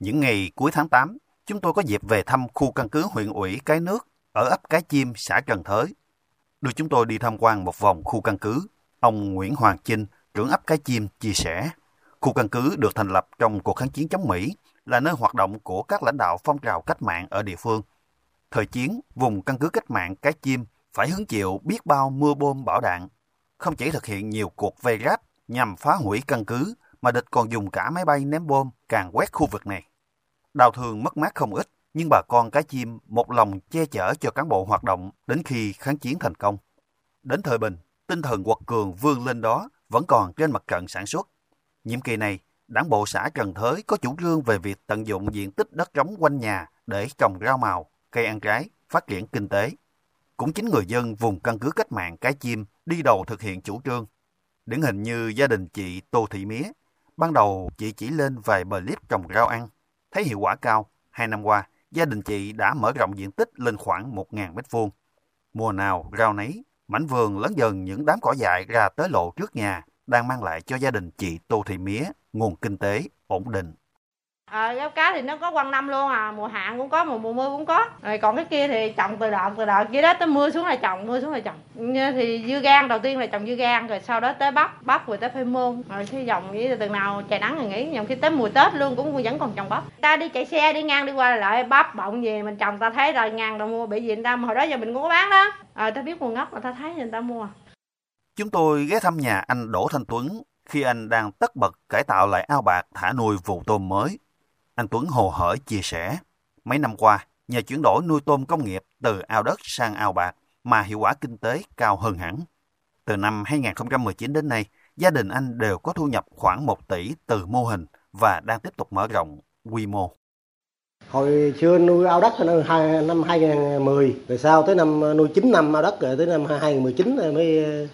Những ngày cuối tháng 8, chúng tôi có dịp về thăm khu căn cứ huyện ủy Cái Nước ở ấp Cái Chim, xã Trần Thới. Đưa chúng tôi đi tham quan một vòng khu căn cứ. Ông Nguyễn Hoàng Chinh, trưởng ấp Cái Chim, chia sẻ. Khu căn cứ được thành lập trong cuộc kháng chiến chống Mỹ, là nơi hoạt động của các lãnh đạo phong trào cách mạng ở địa phương. Thời chiến, vùng căn cứ cách mạng Cái Chim phải hứng chịu biết bao mưa bom bão đạn. Không chỉ thực hiện nhiều cuộc vây ráp nhằm phá hủy căn cứ, mà địch còn dùng cả máy bay ném bom càng quét khu vực này đào thương mất mát không ít, nhưng bà con cái chim một lòng che chở cho cán bộ hoạt động đến khi kháng chiến thành công. Đến thời bình, tinh thần quật cường vươn lên đó vẫn còn trên mặt trận sản xuất. Nhiệm kỳ này, Đảng bộ xã Trần Thới có chủ trương về việc tận dụng diện tích đất trống quanh nhà để trồng rau màu, cây ăn trái, phát triển kinh tế. Cũng chính người dân vùng căn cứ cách mạng Cái Chim đi đầu thực hiện chủ trương. Điển hình như gia đình chị Tô Thị Mía. Ban đầu chị chỉ lên vài bờ clip trồng rau ăn. Thấy hiệu quả cao, hai năm qua, gia đình chị đã mở rộng diện tích lên khoảng 1.000 mét vuông. Mùa nào rau nấy, mảnh vườn lớn dần những đám cỏ dại ra tới lộ trước nhà, đang mang lại cho gia đình chị Tô Thị Mía nguồn kinh tế ổn định. Ờ, à, rau cá thì nó có quanh năm luôn à, mùa hạn cũng có, mùa mùa mưa cũng có. Rồi còn cái kia thì trồng từ đợt từ đợt kia đó tới mưa xuống là trồng, mưa xuống là trồng. Thì dưa gan đầu tiên là trồng dưa gan, rồi sau đó tới bắp, bắp rồi tới phê môn. Rồi khi dòng với từ nào trời nắng thì nghỉ, dòng khi tới mùa Tết luôn cũng vẫn còn trồng bắp. Ta đi chạy xe đi ngang đi qua lại bắp bọng gì mình trồng ta thấy rồi ngang ta mua bị gì người ta hồi đó giờ mình cũng có bán đó. À, ta biết nguồn gốc là ta thấy người ta mua. Chúng tôi ghé thăm nhà anh Đỗ Thanh Tuấn khi anh đang tất bật cải tạo lại ao bạc thả nuôi vụ tôm mới. Anh Tuấn hồ hởi chia sẻ, mấy năm qua, nhờ chuyển đổi nuôi tôm công nghiệp từ ao đất sang ao bạc mà hiệu quả kinh tế cao hơn hẳn. Từ năm 2019 đến nay, gia đình anh đều có thu nhập khoảng 1 tỷ từ mô hình và đang tiếp tục mở rộng quy mô. Hồi xưa nuôi ao đất năm 2010, rồi sau tới năm nuôi 9 năm ao đất rồi tới năm 2019 mới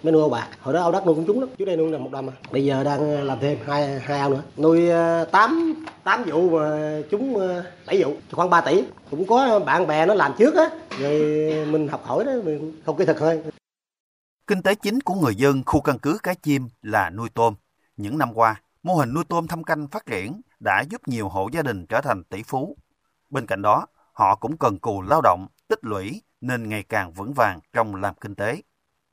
mới nuôi ao bạc. Hồi đó ao đất nuôi cũng trúng lắm, trước đây nuôi là một năm à. Bây giờ đang làm thêm hai hai ao nữa. Nuôi ờ, 8 8 vụ mà trúng ờ, 7 vụ, khoảng 3 tỷ. Cũng có bạn bè nó làm trước á, rồi mình học hỏi đó, mình không kỹ thuật thôi. Kinh tế chính của người dân khu căn cứ Cái Chim là nuôi tôm. Những năm qua, mô hình nuôi tôm thâm canh phát triển đã giúp nhiều hộ gia đình trở thành tỷ phú Bên cạnh đó, họ cũng cần cù lao động, tích lũy nên ngày càng vững vàng trong làm kinh tế.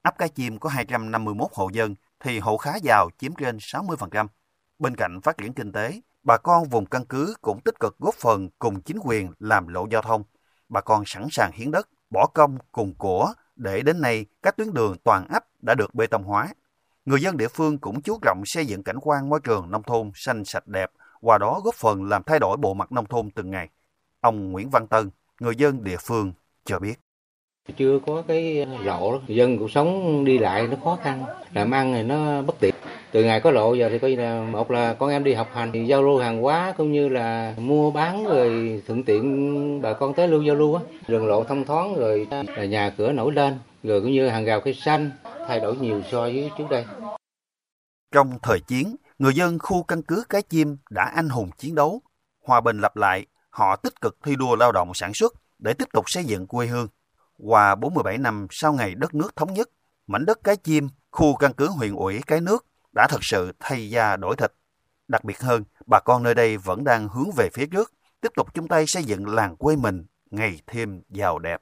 Ấp Cái Chim có 251 hộ dân thì hộ khá giàu chiếm trên 60%. Bên cạnh phát triển kinh tế, bà con vùng căn cứ cũng tích cực góp phần cùng chính quyền làm lộ giao thông. Bà con sẵn sàng hiến đất, bỏ công cùng của để đến nay các tuyến đường toàn ấp đã được bê tông hóa. Người dân địa phương cũng chú trọng xây dựng cảnh quan môi trường nông thôn xanh sạch đẹp, qua đó góp phần làm thay đổi bộ mặt nông thôn từng ngày. Ông Nguyễn Văn Tân, người dân địa phương cho biết. Chưa có cái lộ đó, dân cuộc sống đi lại nó khó khăn, làm ăn thì nó bất tiện. Từ ngày có lộ giờ thì coi như là một là con em đi học hành thì giao lưu hàng hóa cũng như là mua bán rồi thuận tiện bà con tới lưu giao lưu á. Đường lộ thông thoáng rồi là nhà cửa nổi lên, rồi cũng như hàng rào cây xanh thay đổi nhiều so với trước đây. Trong thời chiến, người dân khu căn cứ Cái Chim đã anh hùng chiến đấu, hòa bình lập lại họ tích cực thi đua lao động sản xuất để tiếp tục xây dựng quê hương. Qua 47 năm sau ngày đất nước thống nhất, mảnh đất Cái Chim, khu căn cứ huyện ủy Cái Nước đã thật sự thay da đổi thịt. Đặc biệt hơn, bà con nơi đây vẫn đang hướng về phía trước, tiếp tục chung tay xây dựng làng quê mình ngày thêm giàu đẹp.